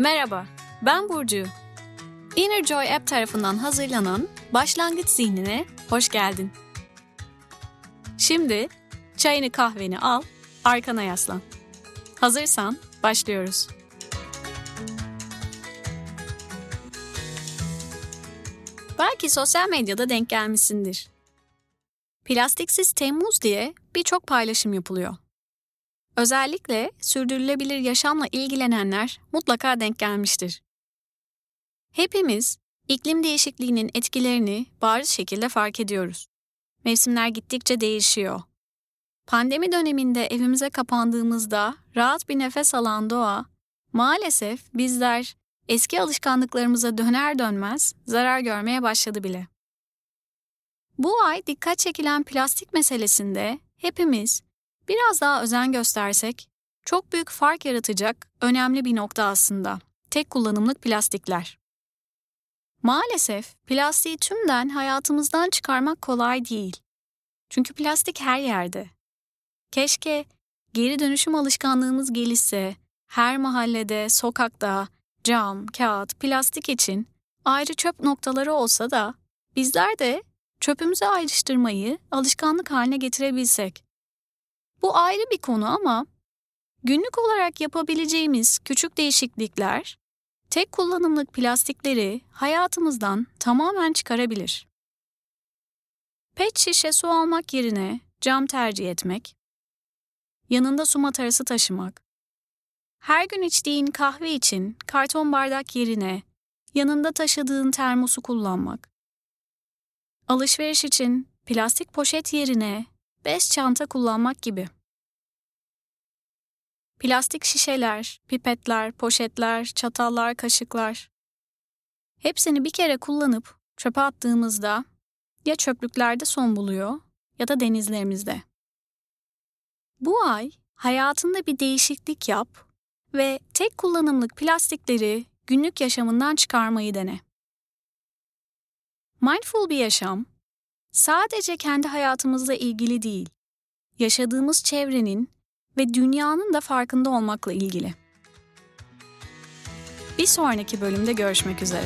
Merhaba, ben Burcu. Inner Joy App tarafından hazırlanan Başlangıç Zihnine hoş geldin. Şimdi çayını kahveni al, arkana yaslan. Hazırsan başlıyoruz. Belki sosyal medyada denk gelmişsindir. Plastiksiz Temmuz diye birçok paylaşım yapılıyor. Özellikle sürdürülebilir yaşamla ilgilenenler mutlaka denk gelmiştir. Hepimiz iklim değişikliğinin etkilerini bariz şekilde fark ediyoruz. Mevsimler gittikçe değişiyor. Pandemi döneminde evimize kapandığımızda rahat bir nefes alan doğa, maalesef bizler eski alışkanlıklarımıza döner dönmez zarar görmeye başladı bile. Bu ay dikkat çekilen plastik meselesinde hepimiz biraz daha özen göstersek çok büyük fark yaratacak önemli bir nokta aslında. Tek kullanımlık plastikler. Maalesef plastiği tümden hayatımızdan çıkarmak kolay değil. Çünkü plastik her yerde. Keşke geri dönüşüm alışkanlığımız gelişse, her mahallede, sokakta cam, kağıt, plastik için ayrı çöp noktaları olsa da bizler de çöpümüzü ayrıştırmayı alışkanlık haline getirebilsek. Bu ayrı bir konu ama günlük olarak yapabileceğimiz küçük değişiklikler tek kullanımlık plastikleri hayatımızdan tamamen çıkarabilir. Pet şişe su almak yerine cam tercih etmek, yanında su matarası taşımak, her gün içtiğin kahve için karton bardak yerine yanında taşıdığın termosu kullanmak, alışveriş için plastik poşet yerine bez çanta kullanmak gibi. Plastik şişeler, pipetler, poşetler, çatallar, kaşıklar. Hepsini bir kere kullanıp çöpe attığımızda ya çöplüklerde son buluyor ya da denizlerimizde. Bu ay hayatında bir değişiklik yap ve tek kullanımlık plastikleri günlük yaşamından çıkarmayı dene. Mindful bir yaşam sadece kendi hayatımızla ilgili değil, yaşadığımız çevrenin ve dünyanın da farkında olmakla ilgili. Bir sonraki bölümde görüşmek üzere.